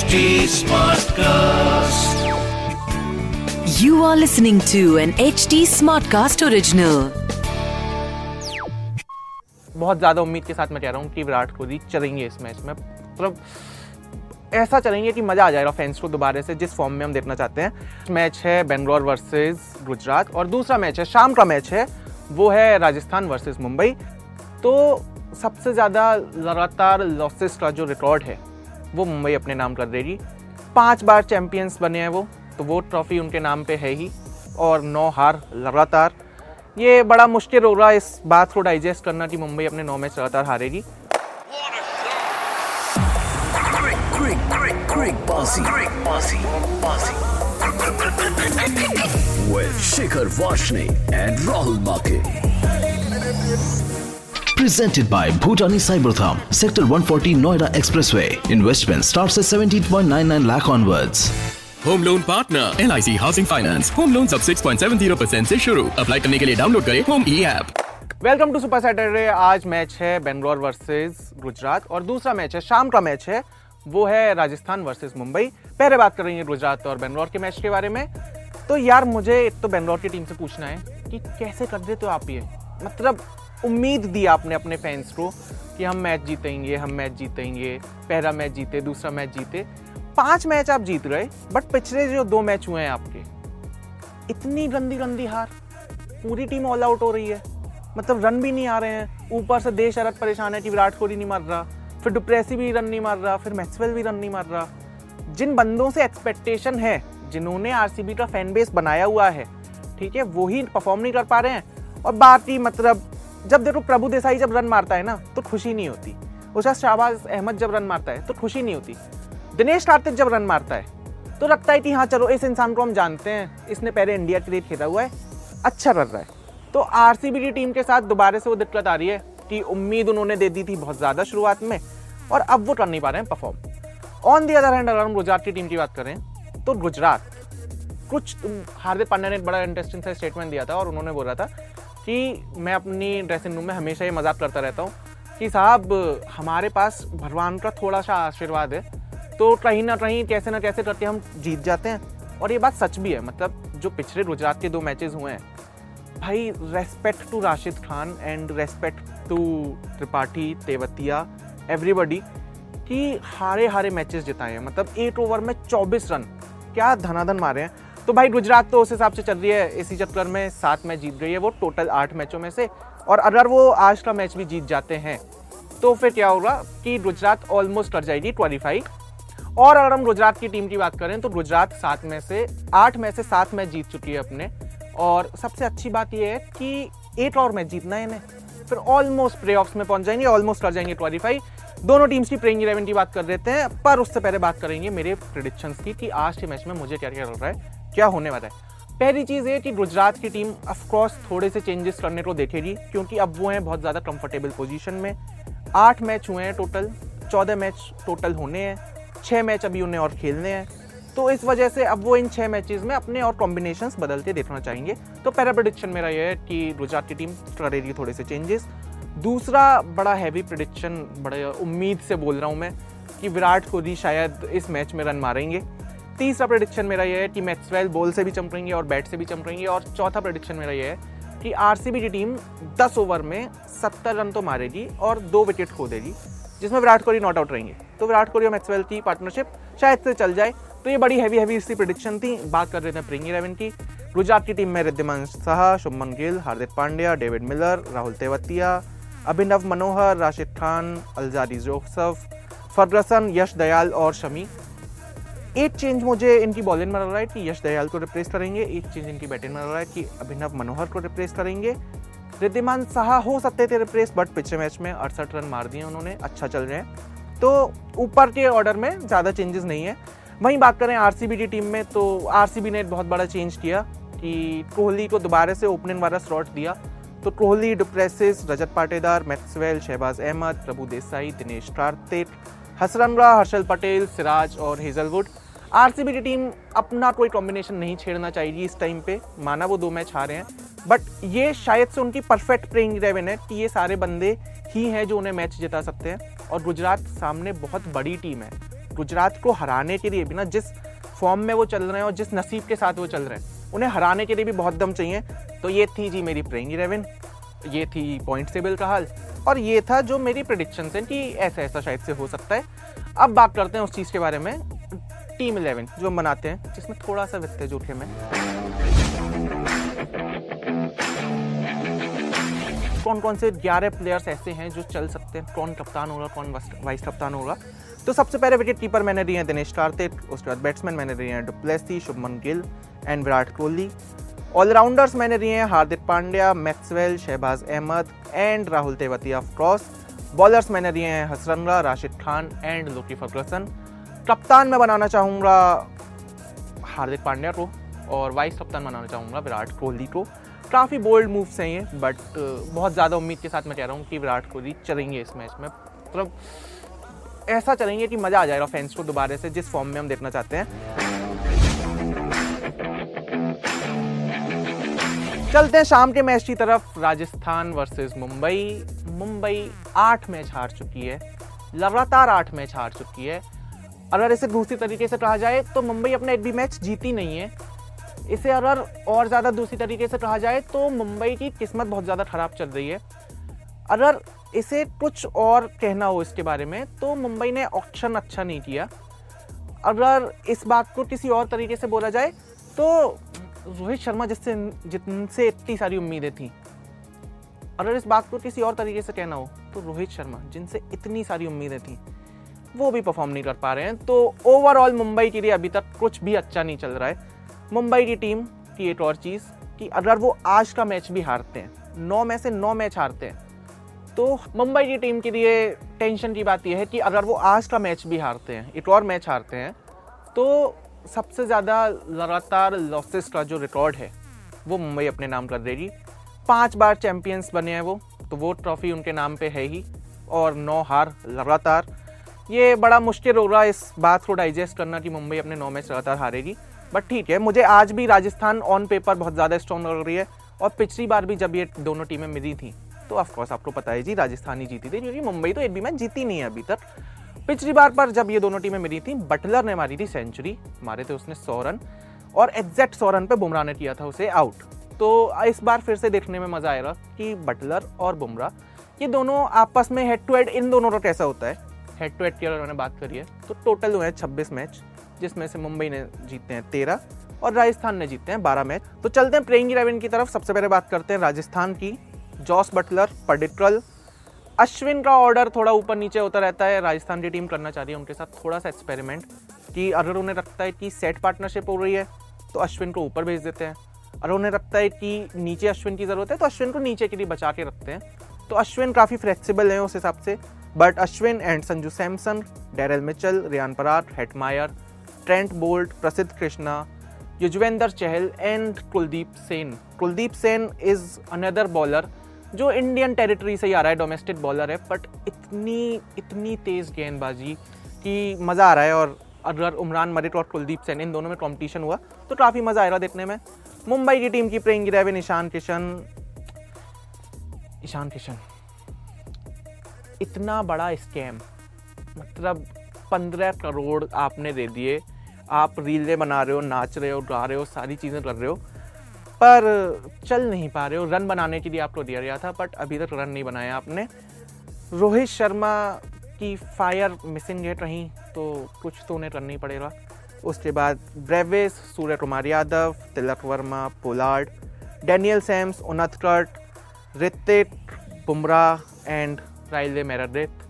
HD Smartcast. You are listening to an HD Smartcast original. बहुत ज़्यादा उम्मीद के साथ मैं कह रहा हूँ कि विराट कोहली चलेंगे इस मैच में मतलब ऐसा चलेंगे कि मज़ा आ जाएगा फैंस को दोबारा से जिस फॉर्म में हम देखना चाहते हैं मैच है बेंगलोर वर्सेस गुजरात और दूसरा मैच है शाम का मैच है वो है राजस्थान वर्सेस मुंबई तो सबसे ज़्यादा लगातार लॉसेस का जो रिकॉर्ड है वो मुंबई अपने नाम कर देगी। पाँच बार चैंपियंस बने हैं वो तो वो ट्रॉफी उनके नाम पे है ही, और नौ हार लगातार। ये बड़ा मुश्किल हो रहा है इस बात को डाइजेस्ट करना कि मुंबई अपने नौ मैच लगातार हारेगी। With Shikhar and Rahul Make. Presented by Bhutani Cybertham, Sector 140 Noida Expressway. Investment starts at 17.99 lakh onwards. Home loan partner L I C housing finance home loan सब 6.70 परसेंट ऐसी शुरू. अप्लाई करने के लिए डाउनलोड करें home e app welcome to super Saturday आज match है Bangalore versus Gujarat और दूसरा मैच है शाम का मैच है वो है राजस्थान वर्सेस मुंबई पहले बात कर रही है गुजरात और बेंगलोर के मैच के बारे में। तो यार मुझे एक तो बेंगलोर की टीम से पूछना है कि कैसे कर देते हो आप ये? मतलब उम्मीद दी आपने अपने फैंस को कि हम मैच जीतेंगे, हम मैच जीतेंगे, पहला मैच जीते, दूसरा मैच जीते। पाँच मैच आप जीत गए बट पिछले जो दो मैच हुए हैं आपके, इतनी गंदी गंदी हार। पूरी टीम ऑल आउट हो रही है। मतलब रन भी नहीं आ रहे हैं। ऊपर से देश अरब परेशान है कि विराट कोहली नहीं मार रहा। फिर डुप्रेसी भी रन नहीं मार रहा, फिर मैक्सवेल भी रन नहीं मार रहा। जिन बंदों से एक्सपेक्टेशन है, जिन्होंने आरसीबी का फ़ैन बेस बनाया हुआ है, ठीक है वही परफॉर्म नहीं कर पा रहे हैं। और बाकी मतलब जब देखो प्रभु देसाई जब रन मारता है ना तो खुशी नहीं होती। उसका शाहबाज अहमद जब रन मारता है तो खुशी नहीं होती। दिनेश कार्तिक जब रन मारता है तो लगता है कि हाँ चलो इस इंसान को हम जानते हैं, इसने पहले इंडिया के लिए खेला हुआ है अच्छा कर रहा है। तो आरसीबी की टीम के साथ दोबारा से वो दिक्कत आ रही है कि उम्मीद उन्होंने दे दी थी बहुत ज़्यादा शुरुआत में, और अब वो कर नहीं पा रहे हैं perform on the other hand अगर हम गुजरात की टीम की बात करें तो गुजरात, कुछ हार्दिक पांड्या ने बड़ा इंटरेस्टिंग सा स्टेटमेंट दिया था और उन्होंने बोला था कि मैं अपनी ड्रेसिंग रूम में हमेशा ये मज़ाक करता रहता हूँ कि साहब, हमारे पास भगवान का थोड़ा सा आशीर्वाद है। तो कहीं ना कहीं कैसे ना कैसे करके हम जीत जाते हैं। और ये बात सच भी है मतलब जो पिछले गुजरात के दो मैचेस हुए हैं, भाई respect to Rashid Khan and respect to Tripathi, Tewatia everybody कि हारे हारे मैचेस जिताए हैं। मतलब एट ओवर में 24 रन, क्या धनाधन मारे हैं। तो भाई गुजरात तो उस हिसाब से चल रही है, इसी चक्कर में सात मैच जीत गई है वो टोटल आठ मैचों में से। और अगर वो आज का मैच भी जीत जाते हैं तो फिर क्या होगा कि गुजरात ऑलमोस्ट कर जाएगी क्वालिफाई और अगर हम गुजरात की टीम की बात करें तो गुजरात सात में से, आठ में से सात मैच जीत चुकी है अपने। और सबसे अच्छी बात यह है कि एट और मैच जीतना है इन्हें। फिर ऑलमोस्ट प्ले में पहुँच जाएँगे ऑलमोस्ट कर जाएँगे क्वालिफाई दोनों टीम्स की प्लेइंग इलेवन की बात कर देते हैं, पर उससे पहले बात करेंगे मेरे प्रिडिक्शंस की कि आज के मैच में मुझे क्या क्या रहा है। क्या होने वाला है? पहली चीज़ ये कि गुजरात की टीम ऑफकोर्स थोड़े से चेंजेस करने को देखेगी, क्योंकि अब वो हैं बहुत ज़्यादा कंफर्टेबल पोजीशन में। आठ मैच हुए हैं टोटल चौदह मैच टोटल होने हैं छः मैच अभी उन्हें और खेलने हैं। तो इस वजह से अब वो इन छः मैचेस में अपने और कॉम्बिनेशंस बदलते देखना चाहेंगे। तो पहला प्रिडिक्शन मेरा यह है कि गुजरात की टीम करेगी थोड़े से चेंजेस दूसरा बड़ा हैवी प्रिडिक्शन बड़े उम्मीद से बोल रहा हूँ मैं कि विराट कोहली शायद इस मैच में रन मारेंगे। तीसरा प्रिडिक्शन मेरा यह है कि मैक्सवेल बॉल से भी चमकेंगे और बैट से भी चमकेंगे और चौथा प्रिडिक्शन मेरा यह है कि आरसीबी की टीम 10 ओवर में 70 रन तो मारेगी और दो विकेट खो देगी, जिसमें विराट कोहली नॉट आउट रहेंगे। तो विराट कोहली और मैक्सवेल की पार्टनरशिप शायद से चल जाए। तो ये बड़ी हैवी हैवी इसकी प्रिडिक्शन थी। बात कर रहे थे प्रिंग इलेवन की। गुजरात की टीम में Wriddhiman Saha Shubman Gill, Hardik Pandya, David Miller, Rahul Tewatia, Abhinav Manohar, Rashid Khan, Alzarri Joseph Ferguson Yash Dayal और शमी। एक चेंज मुझे इनकी बॉलिंग में लग रहा है कि यश दयाल को रिप्लेस करेंगे। एक चेंज इनकी बैटिंग में लग रहा है कि अभिनव मनोहर को रिप्लेस करेंगे। रिद्धिमान साहा हो सकते थे रिप्लेस बट पिछले मैच में अड़सठ रन मार दिए उन्होंने। अच्छा चल रहे हैं। तो ऊपर के ऑर्डर में ज़्यादा चेंजेस नहीं है। वहीं बात करें आरसीबी की टीम में तो आरसीबी ने एक बहुत बड़ा चेंज किया कि कोहली को दोबारा से ओपनिंग वाला स्लॉट दिया। तो Kohli du Plessis Rajat Patidar Maxwell Shahbaz Ahmed Prabhu Desai Dinesh Karthik Hasaranga Harshal Patel Siraj और हेजलवुड आरसीबी की टीम अपना कोई कॉम्बिनेशन नहीं छेड़ना चाहिए इस टाइम पे। माना वो दो मैच हारे हैं। बट ये शायद से उनकी परफेक्ट प्लेइंग इलेवन है कि ये सारे बंदे ही हैं जो उन्हें मैच जिता सकते हैं। और गुजरात सामने बहुत बड़ी टीम है। गुजरात को हराने के लिए भी ना, जिस फॉर्म में वो चल रहे हैं और जिस नसीब के साथ वो चल रहे हैं, उन्हें हराने के लिए भी बहुत दम चाहिए। तो ये थी जी मेरी प्लेइंग इलेवन ये थी पॉइंट टेबल का हाल। और ये था जो मेरी प्रडिक्शन है कि ऐसा ऐसा शायद से हो सकता है। अब बात करते हैं उस चीज़ के बारे में। टीम इलेवन जो हम बनाते हैं, जिसमें थोड़ा सा जोखिम है कौन कौन से ग्यारह प्लेयर्स ऐसे हैं जो चल सकते हैं? कौन कप्तान होगा, कौन वाइस कप्तान होगा? तो सबसे पहले विकेट कीपर मैंने दिए हैं दिनेश कार्तिक, उसके बाद बैट्समैन मैंने दिए हैं du Plessis Shubman Gill and Virat Kohli. Allrounders मैंने दिए हैं Hardik Pandya, Maxwell, Shahbaz Ahmed and Rahul Tewatia off cross bowlers मैंने दिए हैं Hasaranga Rashid Khan and Lockie Ferguson कप्तान मैं बनाना चाहूँगा हार्दिक पांड्या को और वाइस कप्तान बनाना चाहूँगा विराट कोहली को। काफ़ी बोल्ड मूव्स हैं ये बट बहुत ज़्यादा उम्मीद के साथ मैं कह रहा हूँ कि विराट कोहली चलेंगे इस मैच में। मतलब ऐसा चलेंगे कि मज़ा आ जाएगा फैंस को दोबारा से, जिस फॉर्म में हम देखना चाहते हैं। चलते हैं शाम के मैच की तरफ़। राजस्थान वर्सेस मुंबई। मुंबई आठ मैच हार चुकी है। लगातार आठ मैच हार चुकी है। अगर इसे दूसरी तरीके से कहा जाए तो मुंबई अपना एक भी मैच जीती नहीं है। इसे अगर और ज़्यादा दूसरी तरीके से कहा जाए तो मुंबई की किस्मत बहुत ज़्यादा ख़राब चल रही है। अगर इसे कुछ और कहना हो इसके बारे में तो मुंबई ने ऑप्शन अच्छा नहीं किया। अगर इस बात को किसी और तरीके से बोला जाए तो रोहित शर्मा जिससे जिनसे इतनी सारी उम्मीदें थी अगर इस बात को किसी और तरीके से कहना हो तो रोहित शर्मा जिनसे इतनी सारी उम्मीदें थी। वो भी परफॉर्म नहीं कर पा रहे हैं। तो ओवरऑल मुंबई के लिए अभी तक कुछ भी अच्छा नहीं चल रहा है। मुंबई की टीम की एक और चीज़ कि अगर वो आज का मैच भी हारते हैं, नौ में से नौ मैच हारते हैं तो मुंबई की टीम के लिए टेंशन की बात यह है कि अगर वो आज का मैच भी हारते हैं, एक और मैच हारते हैं तो सबसे ज़्यादा लगातार लॉसेस का जो रिकॉर्ड है, वो मुंबई अपने नाम कर देगी। पाँच बार चैंपियंस बने हैं वो तो वो ट्रॉफी उनके नाम पे है ही, और नौ हार लगातार ये बड़ा मुश्किल हो रहा है इस बात को डाइजेस्ट करना कि मुंबई अपने नौ मैच लगातार हारेगी। बट ठीक है, मुझे आज भी राजस्थान ऑन पेपर बहुत ज़्यादा स्ट्रॉन्ग लग रही है और पिछली बार भी जब ये दोनों टीमें मिली थी तो ऑफकोर्स आपको पता है जी राजस्थान ही जीती थी, क्योंकि मुंबई तो एक भी मैच जीती नहीं है अभी तक। पिछली बार पर जब ये दोनों टीमें मिली थी बटलर ने मारी थी सेंचुरी मारे थे उसने सौ रन और एग्जैक्ट सौ रन पर बुमराह ने किया था उसे आउट तो इस बार फिर से देखने में मज़ा आएगा कि बटलर और बुमराह, ये दोनों आपस में हेड टू हेड इन दोनों का कैसा होता है। हेड टू हेड की अगर मैंने बात करी है तो टोटल हुए हैं छब्बीस मैच जिसमें से मुंबई ने जीते हैं तेरह और राजस्थान ने जीते हैं बारह मैच तो चलते हैं प्लेइंग इलेवन की तरफ़। सबसे पहले बात करते हैं राजस्थान की। जॉस बटलर पडिट्रल अश्विन का ऑर्डर थोड़ा ऊपर नीचे होता रहता है। राजस्थान की टीम करना चाह रही है उनके साथ थोड़ा सा एक्सपेरिमेंट कि अगर उन्हें लगता है कि सेट पार्टनरशिप हो रही है तो अश्विन को ऊपर भेज देते हैं। अगर उन्हें लगता है कि नीचे अश्विन की ज़रूरत है तो अश्विन को नीचे के लिए बचा के रखते हैं। तो अश्विन काफ़ी फ्लेक्सिबल है उस हिसाब से। But Ashwin and Sanju Samson Daryl Mitchell Riyan Parag Hetmyer Trent Boult Prasidh Krishna Yuzvendra Chahal and Kuldeep Sen Kuldeep Sen is another bowler जो इंडियन टेरिटरी से ही आ रहा है डोमेस्टिक बॉलर है बट इतनी इतनी तेज़ गेंदबाजी कि मज़ा आ रहा है और अगर उमरान मरिक और कुलदीप सेन इन दोनों में कॉम्पिटिशन हुआ तो काफ़ी मज़ा आएगा देखने में। मुंबई की टीम की प्लेइंग इलेवन ईशान किशन। ईशान किशन। इतना बड़ा स्कैम मतलब पंद्रह करोड़ आपने दे दिए। आप रीलें बना रहे हो, नाच रहे हो, गा रहे हो, सारी चीज़ें कर रहे हो, पर चल नहीं पा रहे हो। रन बनाने के लिए आपको दिया गया था बट अभी तक रन नहीं बनाया आपने। रोहित शर्मा की फायर मिसिंग गेट रही तो कुछ तो उन्हें करना ही पड़ेगा। उसके बाद Brevis Suryakumar Yadav, Tilak Varma, Pollard, Daniel Sams Unadkat Hrithik Bumrah and Riley Meredith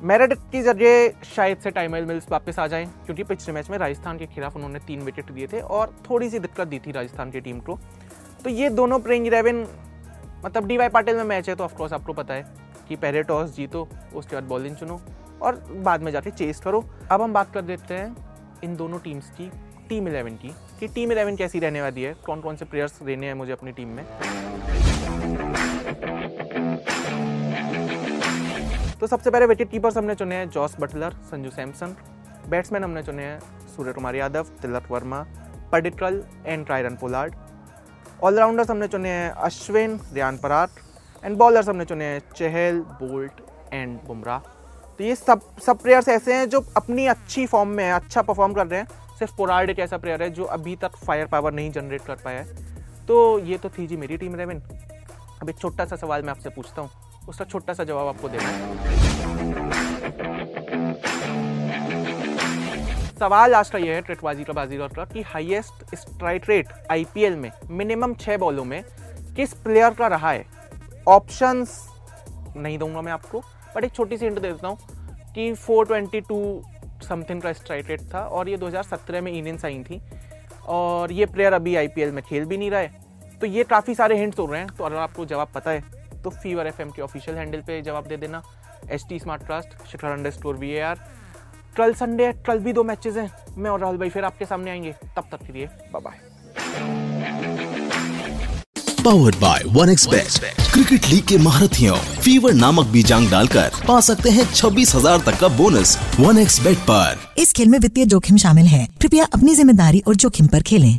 Meredith की ज़रिए शायद से टाइमल मिल्स वापस आ जाएँ, क्योंकि पिछले मैच में राजस्थान के खिलाफ उन्होंने तीन विकेट दिए थे और थोड़ी सी दिक्कत दी थी राजस्थान की टीम को। तो ये दोनों प्लेइंग इलेवन मतलब डी वाई पाटिल में मैच है तो ऑफकोर्स आपको पता है कि पहले टॉस जीतो, उसके बाद बॉलिंग चुनो और बाद में जाके चेस करो। अब हम बात कर देते हैं इन दोनों टीम्स की टीम इलेवन की, कि टीम इलेवन कैसी रहने वाली है कौन कौन से प्लेयर्स देने हैं मुझे अपनी टीम में? तो सबसे पहले विकेट कीपर्स हमने चुने हैं Jos Buttler Sanju Samson. Batsman हमने चुने हैं सूर्य कुमार यादव, तिलक वर्मा पडिट्रल एंड ट्रायरन पोलार्ड ऑलराउंडर्स हमने चुने हैं अश्विन, रियान पराट एंड बॉलर्स हमने चुने हैं चहल, बोल्ट एंड बुमराह। तो ये सब सब प्लेयर्स ऐसे हैं जो अपनी अच्छी फॉर्म में है अच्छा परफॉर्म कर रहे हैं। सिर्फ़ पोरार्ड एक ऐसा प्लेयर है जो अभी तक फायर पावर नहीं जनरेट कर पाया है। तो ये तो थी जी मेरी टीम इलेवन अब एक छोटा सा सवाल मैं आपसे पूछता हूँ। उसका छोटा सा जवाब आपको देना सवाल आज का ये है ट्रेटबाजी का बाजीगर का कि हाईएस्ट स्ट्राइक रेट आईपीएल में मिनिमम छह बॉलों में, किस प्लेयर का रहा है? ऑप्शंस नहीं दूँगा मैं आपको बट एक छोटी सी हिंट दे देता हूँ कि 422 समथिंग का स्ट्राइक रेट था और ये 2017 में इनिंग्स आई थी और ये प्लेयर अभी आईपीएल में खेल भी नहीं रहा है। तो ये काफ़ी सारे हिंट्स हो रहे हैं तो अगर आपको जवाब पता है तो फीवर एफएम के ऑफिशियल हैंडल पे जवाब दे देना। H T smart cast Shikhar under store V A R कल संडे है कल भी दो मैचेस हैं। मैं और राहुल भाई फिर आपके सामने आएँगे। तब तक के लिए bye bye powered by one cricket league के महारथियों फीवर नामक बीजांग डालकर पा सकते हैं छब्बीस हज़ार तक का बोनस वन एक्स बेट पर। इस खेल में वित्तीय जोखिम शामिल है। कृपया अपनी ज़िम्मेदारी और जोखिम पर खेलें।